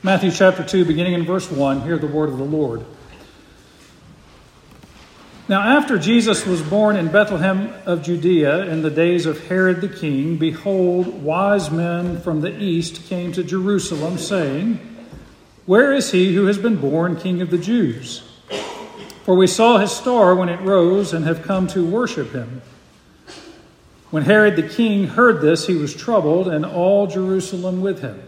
Matthew chapter 2, beginning in verse 1, hear the word of the Lord. Now, after Jesus was born in Bethlehem of Judea in the days of Herod the king, behold, wise men from the east came to Jerusalem, saying, Where is he who has been born king of the Jews? For we saw his star when it rose and have come to worship him. When Herod the king heard this, he was troubled, and all Jerusalem with him.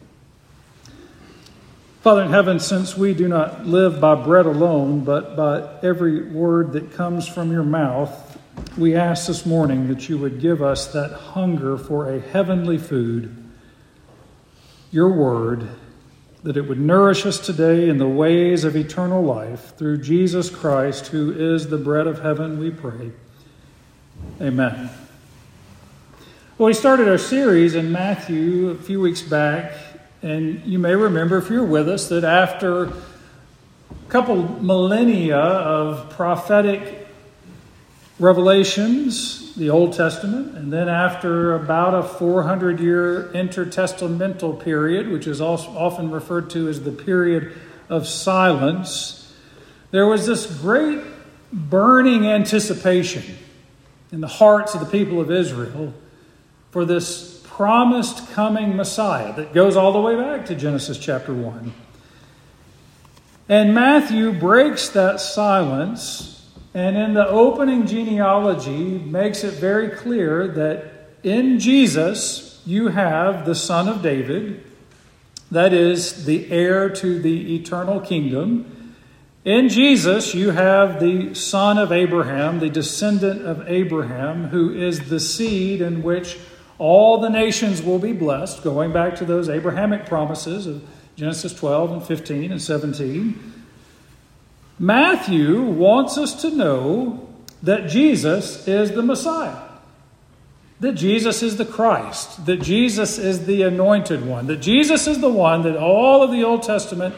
Father in heaven, since we do not live by bread alone, but by every word that comes from your mouth, we ask this morning that you would give us that hunger for a heavenly food, your word, that it would nourish us today in the ways of eternal life through Jesus Christ, who is the bread of heaven, we pray. Amen. Well, we started our series in Matthew a few weeks back and you may remember, if you're with us, that after a couple millennia of prophetic revelations, the Old Testament, and then after about a 400 year intertestamental period, which is also often referred to as the period of silence, there was this great burning anticipation in the hearts of the people of Israel for this promised coming Messiah that goes all the way back to Genesis chapter 1. And Matthew breaks that silence and in the opening genealogy makes it very clear that in Jesus you have the son of David, that is the heir to the eternal kingdom. In Jesus, you have the son of Abraham, the descendant of Abraham, who is the seed in which all the nations will be blessed, going back to those Abrahamic promises of Genesis 12 and 15 and 17. Matthew wants us to know that Jesus is the Messiah, that Jesus is the Christ, that Jesus is the anointed one, that Jesus is the one that all of the Old Testament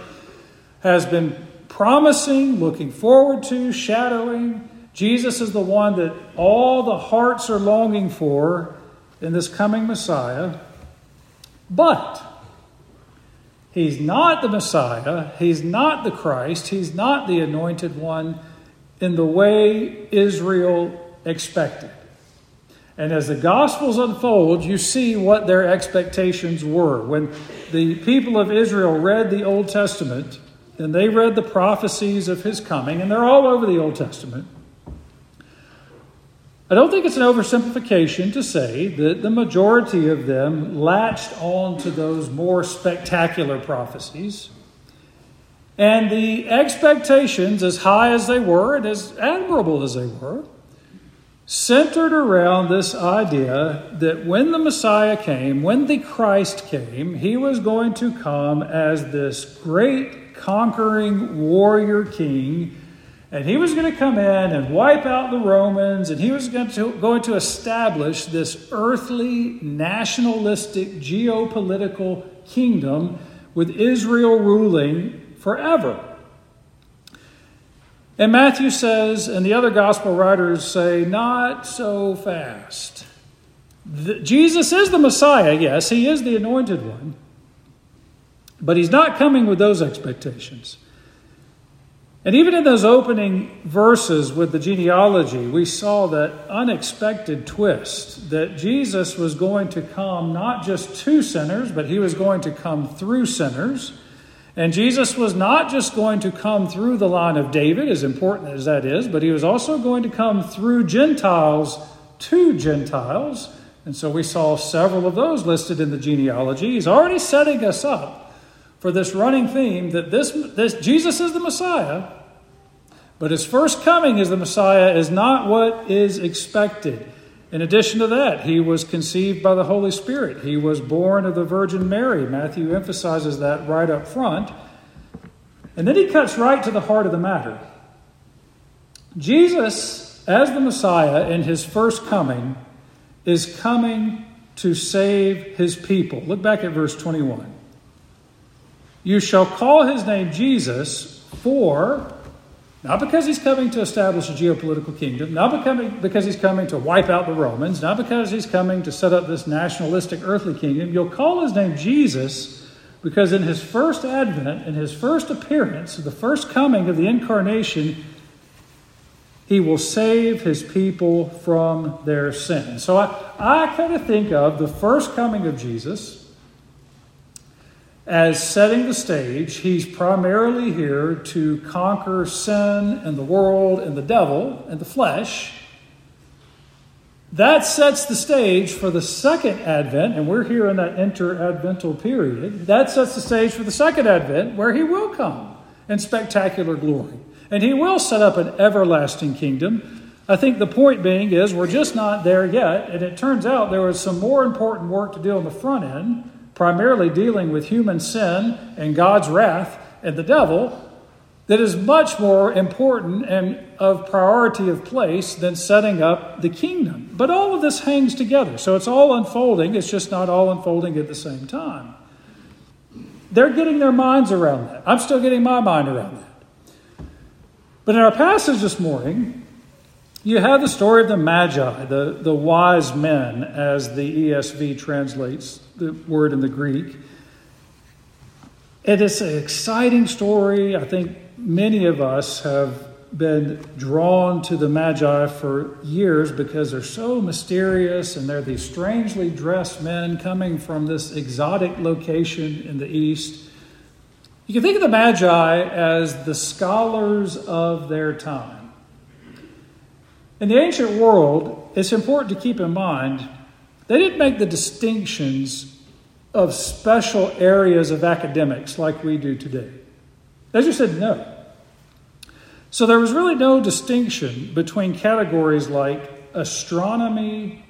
has been promising, looking forward to, shadowing. Jesus is the one that all the hearts are longing for in this coming Messiah, but he's not the Messiah, he's not the Christ, he's not the anointed one in the way Israel expected. And as the Gospels unfold, you see what their expectations were. When the people of Israel read the Old Testament, and they read the prophecies of his coming, and they're all over the Old Testament. I don't think it's an oversimplification to say that the majority of them latched on to those more spectacular prophecies. And the expectations, as high as they were and as admirable as they were, centered around this idea that when the Messiah came, when the Christ came, he was going to come as this great conquering warrior king and he was going to come in and wipe out the Romans, and he was going to, going to establish this earthly, nationalistic, geopolitical kingdom with Israel ruling forever. And Matthew says, and the other gospel writers say, not so fast. The, Jesus is the Messiah, yes, he is the anointed one. But he's not coming with those expectations. And even in those opening verses with the genealogy, we saw that unexpected twist that Jesus was going to come not just to sinners, but he was going to come through sinners. And Jesus was not just going to come through the line of David, as important as that is, but he was also going to come through Gentiles to Gentiles. And so we saw several of those listed in the genealogy. He's already setting us up for this running theme that this, this Jesus is the Messiah, but his first coming as the Messiah is not what is expected. In addition to that, he was conceived by the Holy Spirit. He was born of the Virgin Mary. Matthew emphasizes that right up front. And then he cuts right to the heart of the matter. Jesus, as the Messiah in his first coming, is coming to save his people. Look back at verse 21. You shall call his name Jesus, for, not because he's coming to establish a geopolitical kingdom, not because he's coming to wipe out the Romans, not because he's coming to set up this nationalistic earthly kingdom. You'll call his name Jesus because in his first advent, in his first appearance, the first coming of the incarnation, he will save his people from their sin. So I, I kind of think of the first coming of Jesus as setting the stage. He's primarily here to conquer sin and the world and the devil and the flesh. That sets the stage for the second advent, and we're here in that inter-advental period. That sets the stage for the second advent, where he will come in spectacular glory. And he will set up an everlasting kingdom. I think the point being is we're just not there yet, and it turns out there was some more important work to do on the front end primarily dealing with human sin and God's wrath and the devil, that is much more important and of priority of place than setting up the kingdom. But all of this hangs together. So it's all unfolding, it's just not all unfolding at the same time. They're getting their minds around that. I'm still getting my mind around that. But in our passage this morning, you have the story of the Magi, the, the wise men, as the ESV translates the word in the Greek. It is an exciting story. I think many of us have been drawn to the Magi for years because they're so mysterious and they're these strangely dressed men coming from this exotic location in the East. You can think of the Magi as the scholars of their time. In the ancient world, it's important to keep in mind they didn't make the distinctions of special areas of academics like we do today. They just said no. So there was really no distinction between categories like astronomy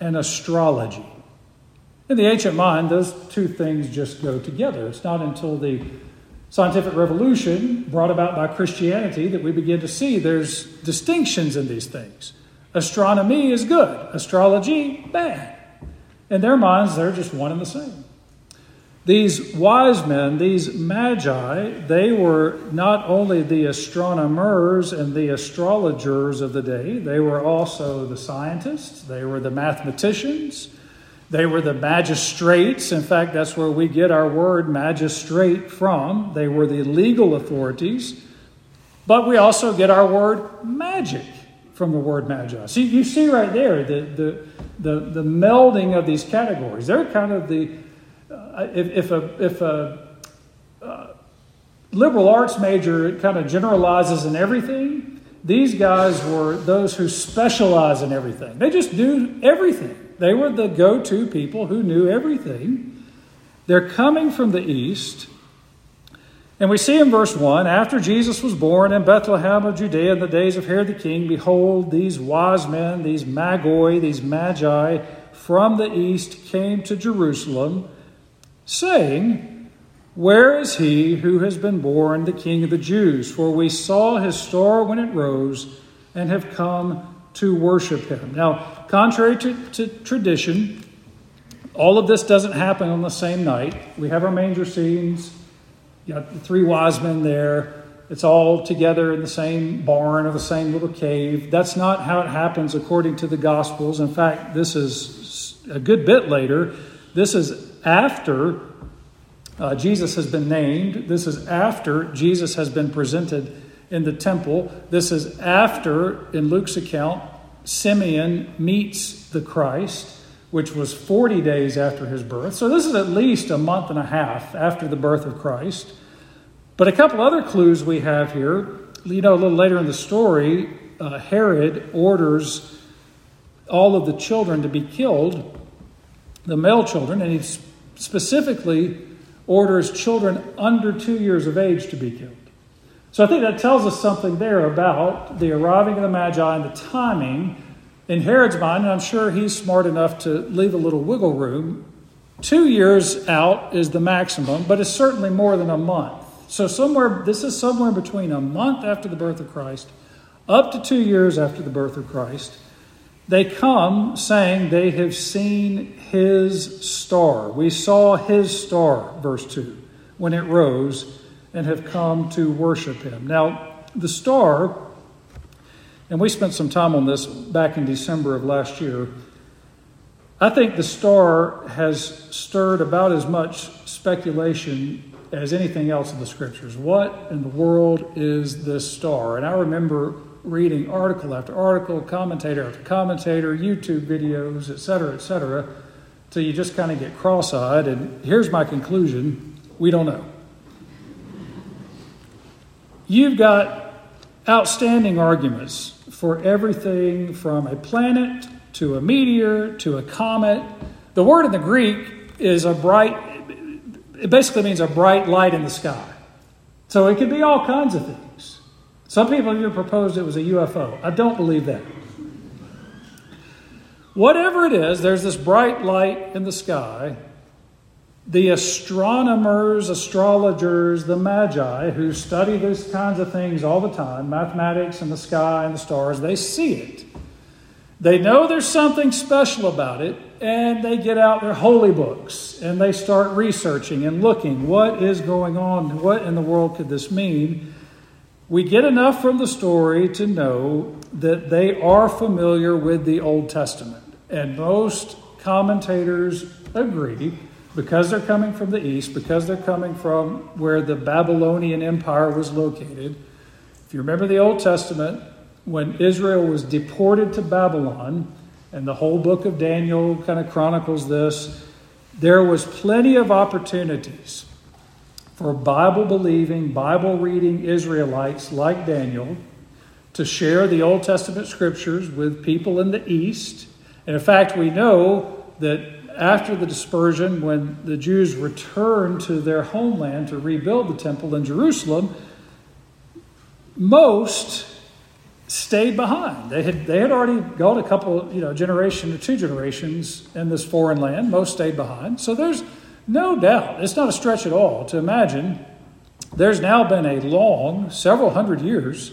and astrology. In the ancient mind, those two things just go together. It's not until the scientific revolution brought about by Christianity that we begin to see there's distinctions in these things. Astronomy is good, astrology, bad. In their minds, they're just one and the same. These wise men, these magi, they were not only the astronomers and the astrologers of the day, they were also the scientists, they were the mathematicians, they were the magistrates. In fact, that's where we get our word magistrate from. They were the legal authorities. But we also get our word magic from the word magi. See, you see right there the, the, the, the melding of these categories. They're kind of the, uh, if, if a, if a uh, liberal arts major kind of generalizes in everything, these guys were those who specialize in everything. They just do everything. They were the go to people who knew everything. They're coming from the east. And we see in verse 1 after Jesus was born in Bethlehem of Judea in the days of Herod the king, behold, these wise men, these magoi, these magi from the east came to Jerusalem, saying, Where is he who has been born the king of the Jews? For we saw his star when it rose and have come to worship him. Now, contrary to, to tradition, all of this doesn't happen on the same night. We have our manger scenes, you got the three wise men there. it's all together in the same barn or the same little cave. That's not how it happens according to the Gospels. In fact, this is a good bit later. This is after uh, Jesus has been named. This is after Jesus has been presented in the temple. This is after, in Luke's account, Simeon meets the Christ, which was 40 days after his birth. So this is at least a month and a half after the birth of Christ. But a couple other clues we have here. You know, a little later in the story, uh, Herod orders all of the children to be killed, the male children, and he specifically orders children under two years of age to be killed. So I think that tells us something there about the arriving of the Magi and the timing. In Herod's mind, and I'm sure he's smart enough to leave a little wiggle room, two years out is the maximum, but it's certainly more than a month. So somewhere this is somewhere between a month after the birth of Christ up to 2 years after the birth of Christ. They come saying they have seen his star. We saw his star, verse 2, when it rose and have come to worship him. Now, the star, and we spent some time on this back in December of last year. I think the star has stirred about as much speculation as anything else in the scriptures. What in the world is this star? And I remember reading article after article, commentator after commentator, YouTube videos, etc., etc., till you just kind of get cross eyed. And here's my conclusion we don't know. You've got outstanding arguments for everything from a planet to a meteor to a comet. The word in the Greek is a bright, it basically means a bright light in the sky. So it could be all kinds of things. Some people even proposed it was a UFO. I don't believe that. Whatever it is, there's this bright light in the sky the astronomers, astrologers, the magi who study these kinds of things all the time mathematics and the sky and the stars they see it. They know there's something special about it, and they get out their holy books and they start researching and looking what is going on, what in the world could this mean. We get enough from the story to know that they are familiar with the Old Testament, and most commentators agree because they're coming from the east, because they're coming from where the Babylonian Empire was located. If you remember the Old Testament, when Israel was deported to Babylon, and the whole book of Daniel kind of chronicles this, there was plenty of opportunities for Bible believing, Bible reading Israelites like Daniel to share the Old Testament scriptures with people in the East. And in fact, we know that after the dispersion, when the Jews returned to their homeland to rebuild the temple in Jerusalem, most stayed behind. They had, they had already gone a couple, you know, generation or two generations in this foreign land. Most stayed behind. So there's no doubt, it's not a stretch at all to imagine there's now been a long, several hundred years,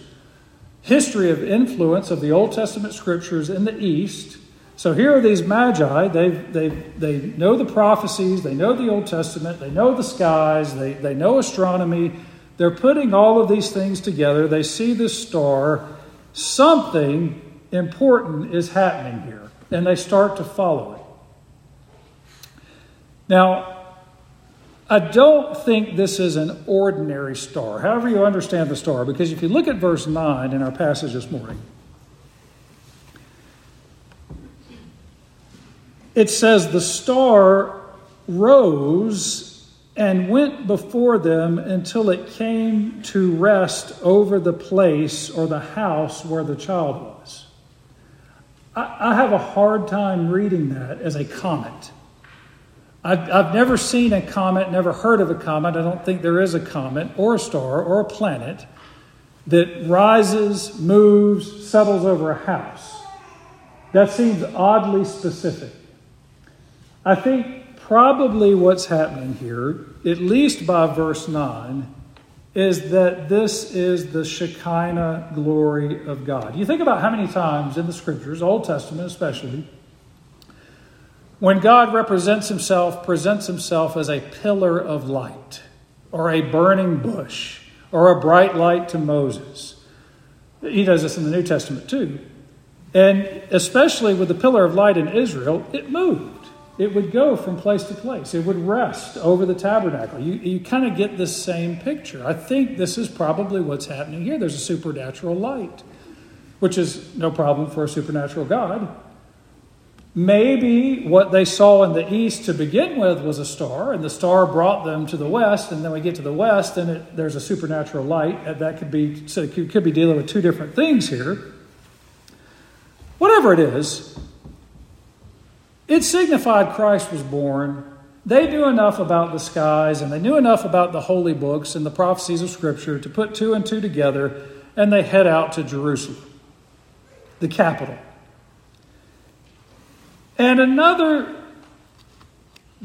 history of influence of the Old Testament scriptures in the East so here are these magi. They, they, they know the prophecies, they know the Old Testament, they know the skies, they, they know astronomy. They're putting all of these things together. They see this star. Something important is happening here, and they start to follow it. Now, I don't think this is an ordinary star, however, you understand the star, because if you look at verse 9 in our passage this morning, it says, The star rose and went before them until it came to rest over the place or the house where the child was. I, I have a hard time reading that as a comet. I've, I've never seen a comet, never heard of a comet. I don't think there is a comet or a star or a planet that rises, moves, settles over a house. That seems oddly specific. I think probably what's happening here, at least by verse 9, is that this is the Shekinah glory of God. You think about how many times in the scriptures, Old Testament especially, when God represents himself, presents himself as a pillar of light, or a burning bush, or a bright light to Moses. He does this in the New Testament too. And especially with the pillar of light in Israel, it moved. It would go from place to place. It would rest over the tabernacle. You, you kind of get this same picture. I think this is probably what's happening here. There's a supernatural light, which is no problem for a supernatural God. Maybe what they saw in the east to begin with was a star, and the star brought them to the west, and then we get to the west, and it, there's a supernatural light. That could be so could be dealing with two different things here. Whatever it is, it signified Christ was born. They knew enough about the skies, and they knew enough about the holy books and the prophecies of Scripture to put two and two together, and they head out to Jerusalem, the capital. And another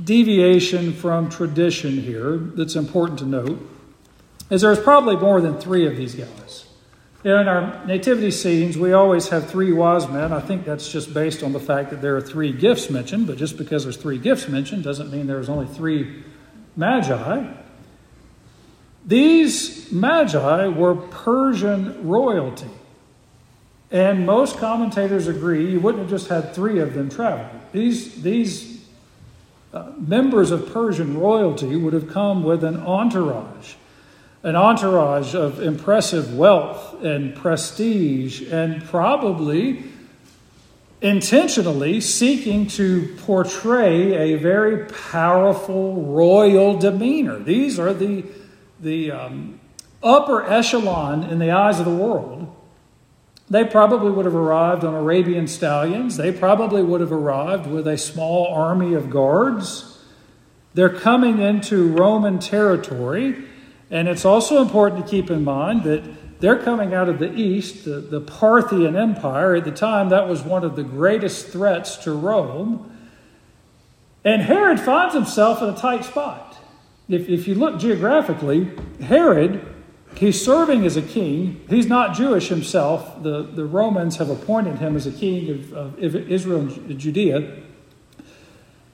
deviation from tradition here that's important to note is there's probably more than three of these guys. In our nativity scenes, we always have three wise men. I think that's just based on the fact that there are three gifts mentioned, but just because there's three gifts mentioned doesn't mean there's only three magi. These magi were Persian royalty. And most commentators agree you wouldn't have just had three of them traveling. These, these uh, members of Persian royalty would have come with an entourage, an entourage of impressive wealth and prestige, and probably intentionally seeking to portray a very powerful royal demeanor. These are the, the um, upper echelon in the eyes of the world they probably would have arrived on Arabian stallions. They probably would have arrived with a small army of guards. They're coming into Roman territory. And it's also important to keep in mind that they're coming out of the east, the, the Parthian Empire. At the time, that was one of the greatest threats to Rome. And Herod finds himself in a tight spot. If, if you look geographically, Herod He's serving as a king. He's not Jewish himself. The, the Romans have appointed him as a king of, of Israel and Judea.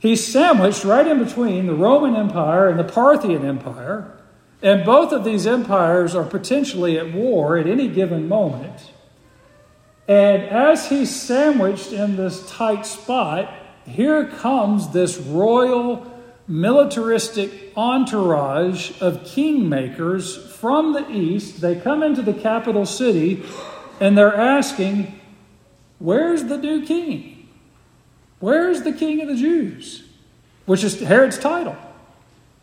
He's sandwiched right in between the Roman Empire and the Parthian Empire. And both of these empires are potentially at war at any given moment. And as he's sandwiched in this tight spot, here comes this royal militaristic entourage of kingmakers from the east. They come into the capital city and they're asking, Where's the new king? Where's the king of the Jews? Which is Herod's title.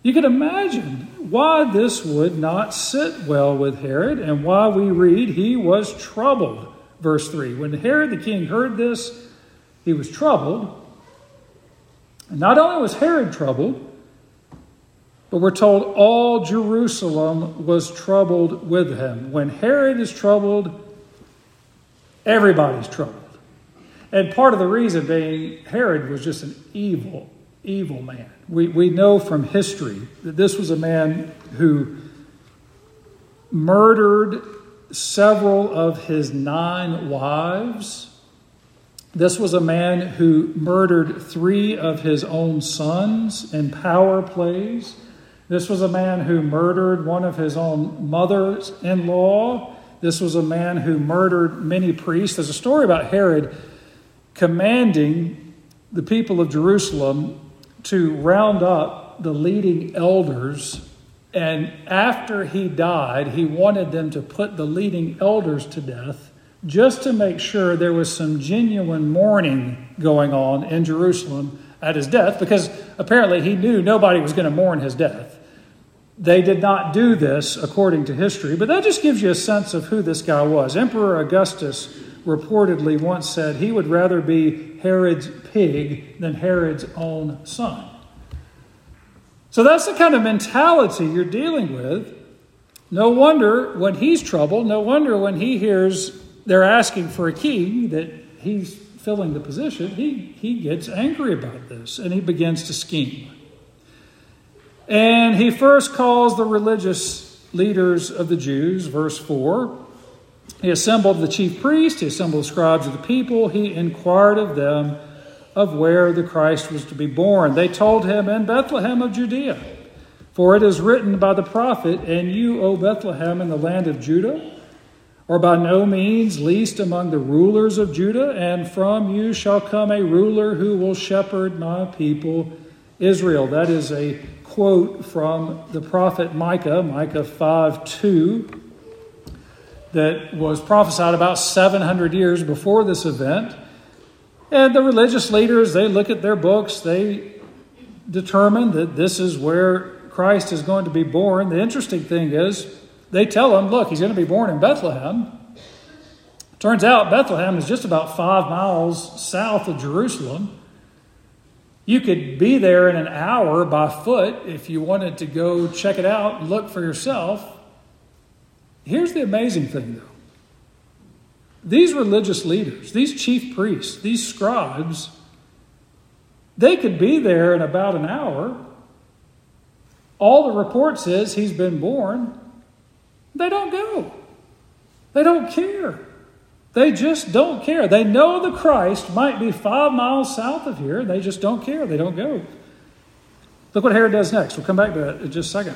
You can imagine why this would not sit well with Herod and why we read he was troubled. Verse 3 When Herod the king heard this, he was troubled and not only was Herod troubled, but we're told all Jerusalem was troubled with him. When Herod is troubled, everybody's troubled. And part of the reason being Herod was just an evil, evil man. We, we know from history that this was a man who murdered several of his nine wives this was a man who murdered three of his own sons in power plays. This was a man who murdered one of his own mothers in law. This was a man who murdered many priests. There's a story about Herod commanding the people of Jerusalem to round up the leading elders. And after he died, he wanted them to put the leading elders to death just to make sure there was some genuine mourning going on in Jerusalem at his death, because apparently he knew nobody was going to mourn his death. They did not do this according to history, but that just gives you a sense of who this guy was. Emperor Augustus reportedly once said he would rather be Herod's pig than Herod's own son. So that's the kind of mentality you're dealing with. No wonder when he's troubled, no wonder when he hears they're asking for a king that he's filling the position, he, he gets angry about this and he begins to scheme. And he first calls the religious leaders of the Jews, verse 4. He assembled the chief priests, he assembled the scribes of the people, he inquired of them of where the Christ was to be born. They told him in Bethlehem of Judea. For it is written by the prophet, And you, O Bethlehem, in the land of Judah, are by no means least among the rulers of Judah, and from you shall come a ruler who will shepherd my people Israel. That is a quote from the prophet Micah, Micah 5 2, that was prophesied about 700 years before this event. And the religious leaders, they look at their books, they determine that this is where Christ is going to be born, the interesting thing is they tell him, look, he's going to be born in Bethlehem. Turns out Bethlehem is just about five miles south of Jerusalem. You could be there in an hour by foot if you wanted to go check it out and look for yourself. Here's the amazing thing, though these religious leaders, these chief priests, these scribes, they could be there in about an hour all the report says he's been born. They don't go. They don't care. They just don't care. They know the Christ might be five miles south of here. They just don't care. They don't go. Look what Herod does next. We'll come back to that in just a second.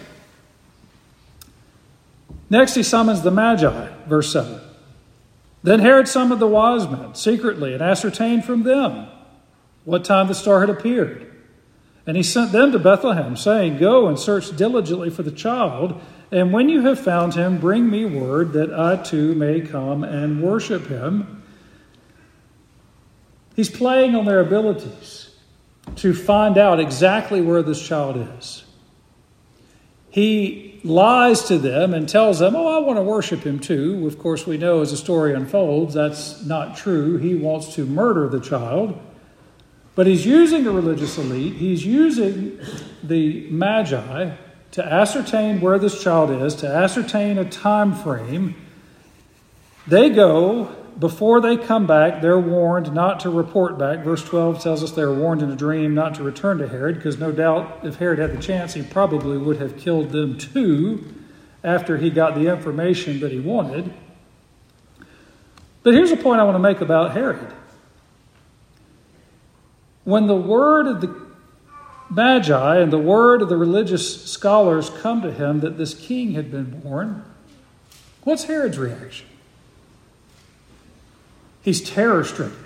Next, he summons the Magi, verse 7. Then Herod summoned the wise men secretly and ascertained from them what time the star had appeared. And he sent them to Bethlehem, saying, Go and search diligently for the child, and when you have found him, bring me word that I too may come and worship him. He's playing on their abilities to find out exactly where this child is. He lies to them and tells them, Oh, I want to worship him too. Of course, we know as the story unfolds that's not true. He wants to murder the child. But he's using the religious elite, he's using the magi to ascertain where this child is, to ascertain a time frame. They go, before they come back, they're warned not to report back. Verse 12 tells us they're warned in a dream not to return to Herod, because no doubt if Herod had the chance, he probably would have killed them too after he got the information that he wanted. But here's a point I want to make about Herod. When the word of the Magi and the word of the religious scholars come to him that this king had been born, what's Herod's reaction? He's terror stricken.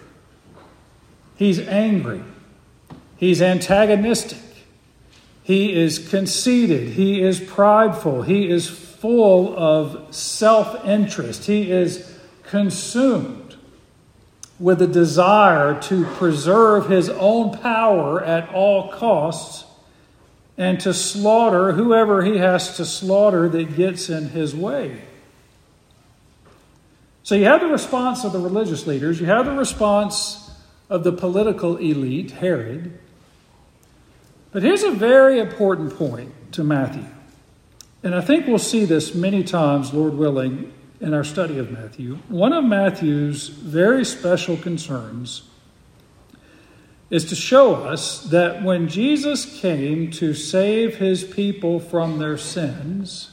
He's angry. He's antagonistic. He is conceited. He is prideful. He is full of self interest. He is consumed with a desire to preserve his own power at all costs and to slaughter whoever he has to slaughter that gets in his way. So you have the response of the religious leaders, you have the response of the political elite, Herod. But here's a very important point to Matthew. And I think we'll see this many times, Lord willing, in our study of Matthew, one of Matthew's very special concerns is to show us that when Jesus came to save his people from their sins,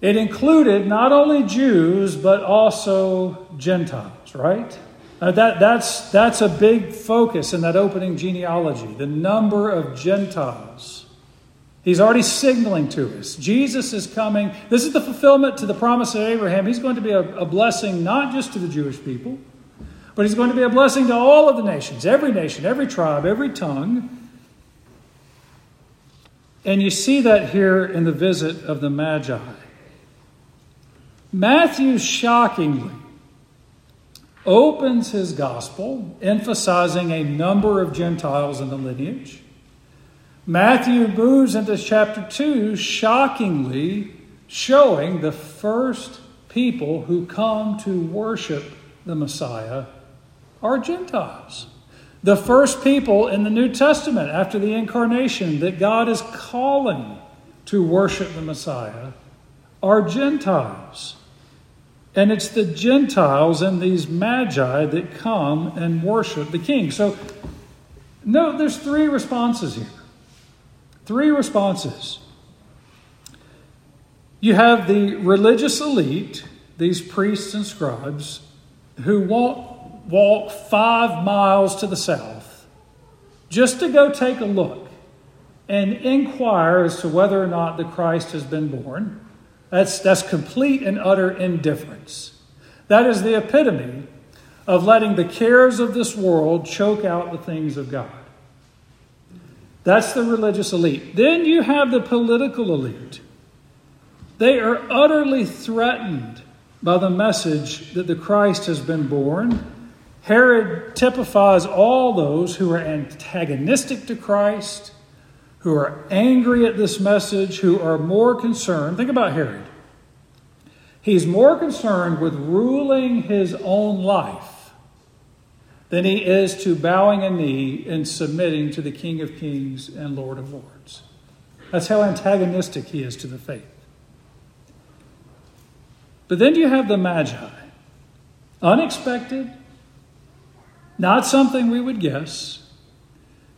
it included not only Jews but also Gentiles, right? That, that's, that's a big focus in that opening genealogy the number of Gentiles He's already signaling to us. Jesus is coming. This is the fulfillment to the promise of Abraham. He's going to be a, a, blessing not just to the Jewish people, but he's going to be a blessing to all of the nations, every nation, every tribe, every tongue. And you see that here in the visit of the Magi. Matthew shockingly opens his gospel, emphasizing a number of Gentiles in the lineage. Matthew moves into chapter 2, shockingly showing the first people who come to worship the Messiah are Gentiles. The first people in the New Testament after the incarnation that God is calling to worship the Messiah are Gentiles. And it's the Gentiles and these magi that come and worship the king. So, note there's three responses here. Three responses. You have the religious elite, these priests and scribes, who won't walk five miles to the south just to go take a look and inquire as to whether or not the Christ has been born. That's, that's complete and utter indifference. That is the epitome of letting the cares of this world choke out the things of God. That's the religious elite. Then you have the political elite. They are utterly threatened by the message that the Christ has been born. Herod typifies all those who are antagonistic to Christ, who are angry at this message, who are more concerned. Think about Herod. He's more concerned with ruling his own life than he is to bowing a knee and submitting to the King of Kings and Lord of Lords. That's how antagonistic he is to the faith. But then you have the Magi. Unexpected, not something we would guess.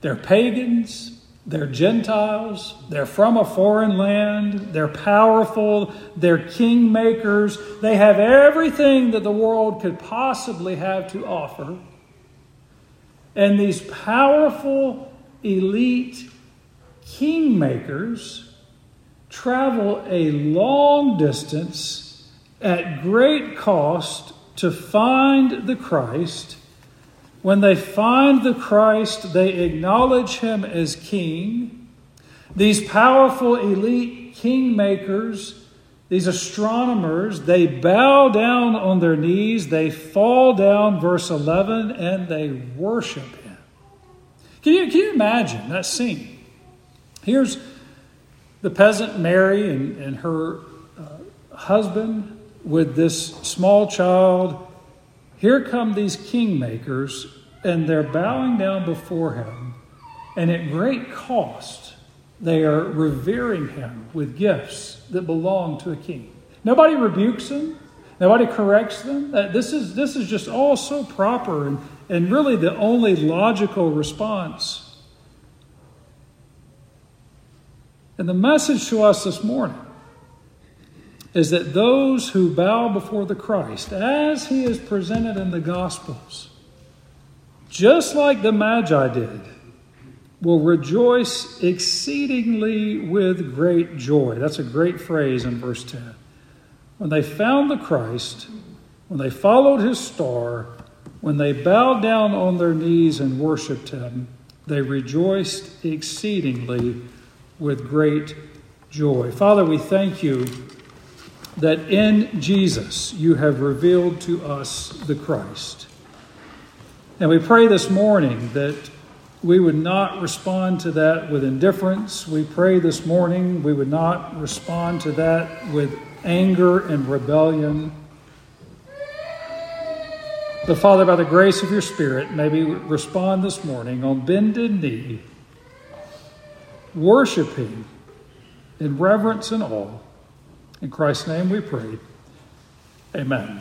They're pagans, they're Gentiles, they're from a foreign land, they're powerful, they're kingmakers, they have everything that the world could possibly have to offer. And these powerful, elite kingmakers travel a long distance at great cost to find the Christ when they find the Christ, they acknowledge him as king. These powerful elite kingmakers, these astronomers, they bow down on their knees, they fall down, verse 11, and they worship him. Can you, can you imagine that scene? Here's the peasant Mary and, and her uh, husband with this small child here come these kingmakers, and they're bowing down before him, and at great cost, they are revering him with gifts that belong to a king. Nobody rebukes them, nobody corrects them. Uh, this is, this is just all so proper and, and really the only logical response. And the message to us this morning is that those who bow before the Christ, as he is presented in the Gospels, just like the Magi did, will rejoice exceedingly with great joy. That's a great phrase in verse 10. When they found the Christ, when they followed his star, when they bowed down on their knees and worshiped him, they rejoiced exceedingly with great joy. Father, we thank you that in Jesus you have revealed to us the Christ. And we pray this morning that we would not respond to that with indifference. We pray this morning we would not respond to that with anger and rebellion. But Father, by the grace of your Spirit, may we respond this morning on bended knee, worshiping in reverence and awe in Christ's name we pray. Amen.